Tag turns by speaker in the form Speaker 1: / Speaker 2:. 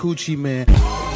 Speaker 1: Coochie Man.